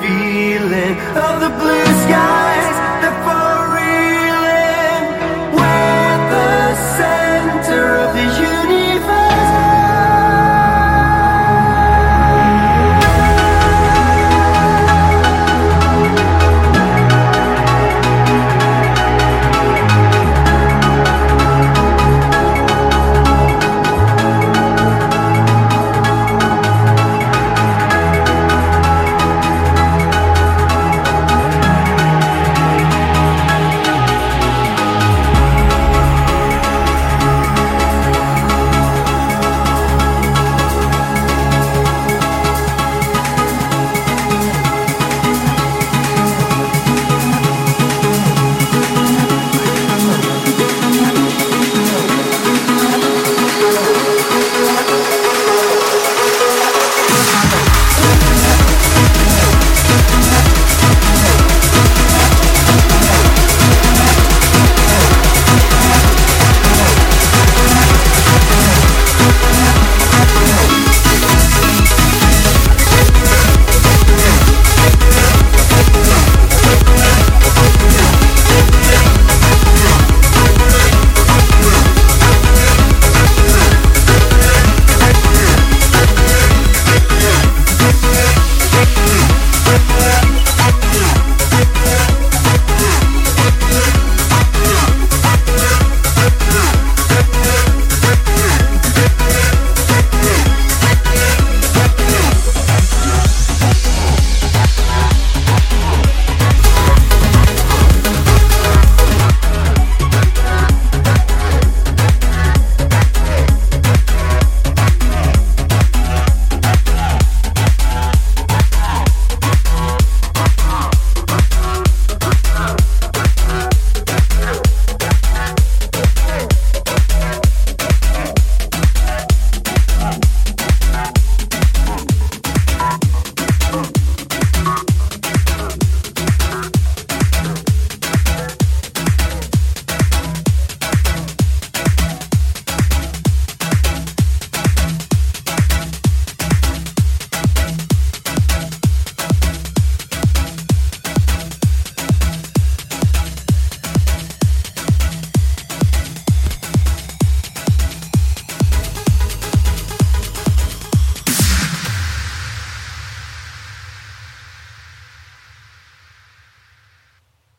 feeling of the blue skies that fall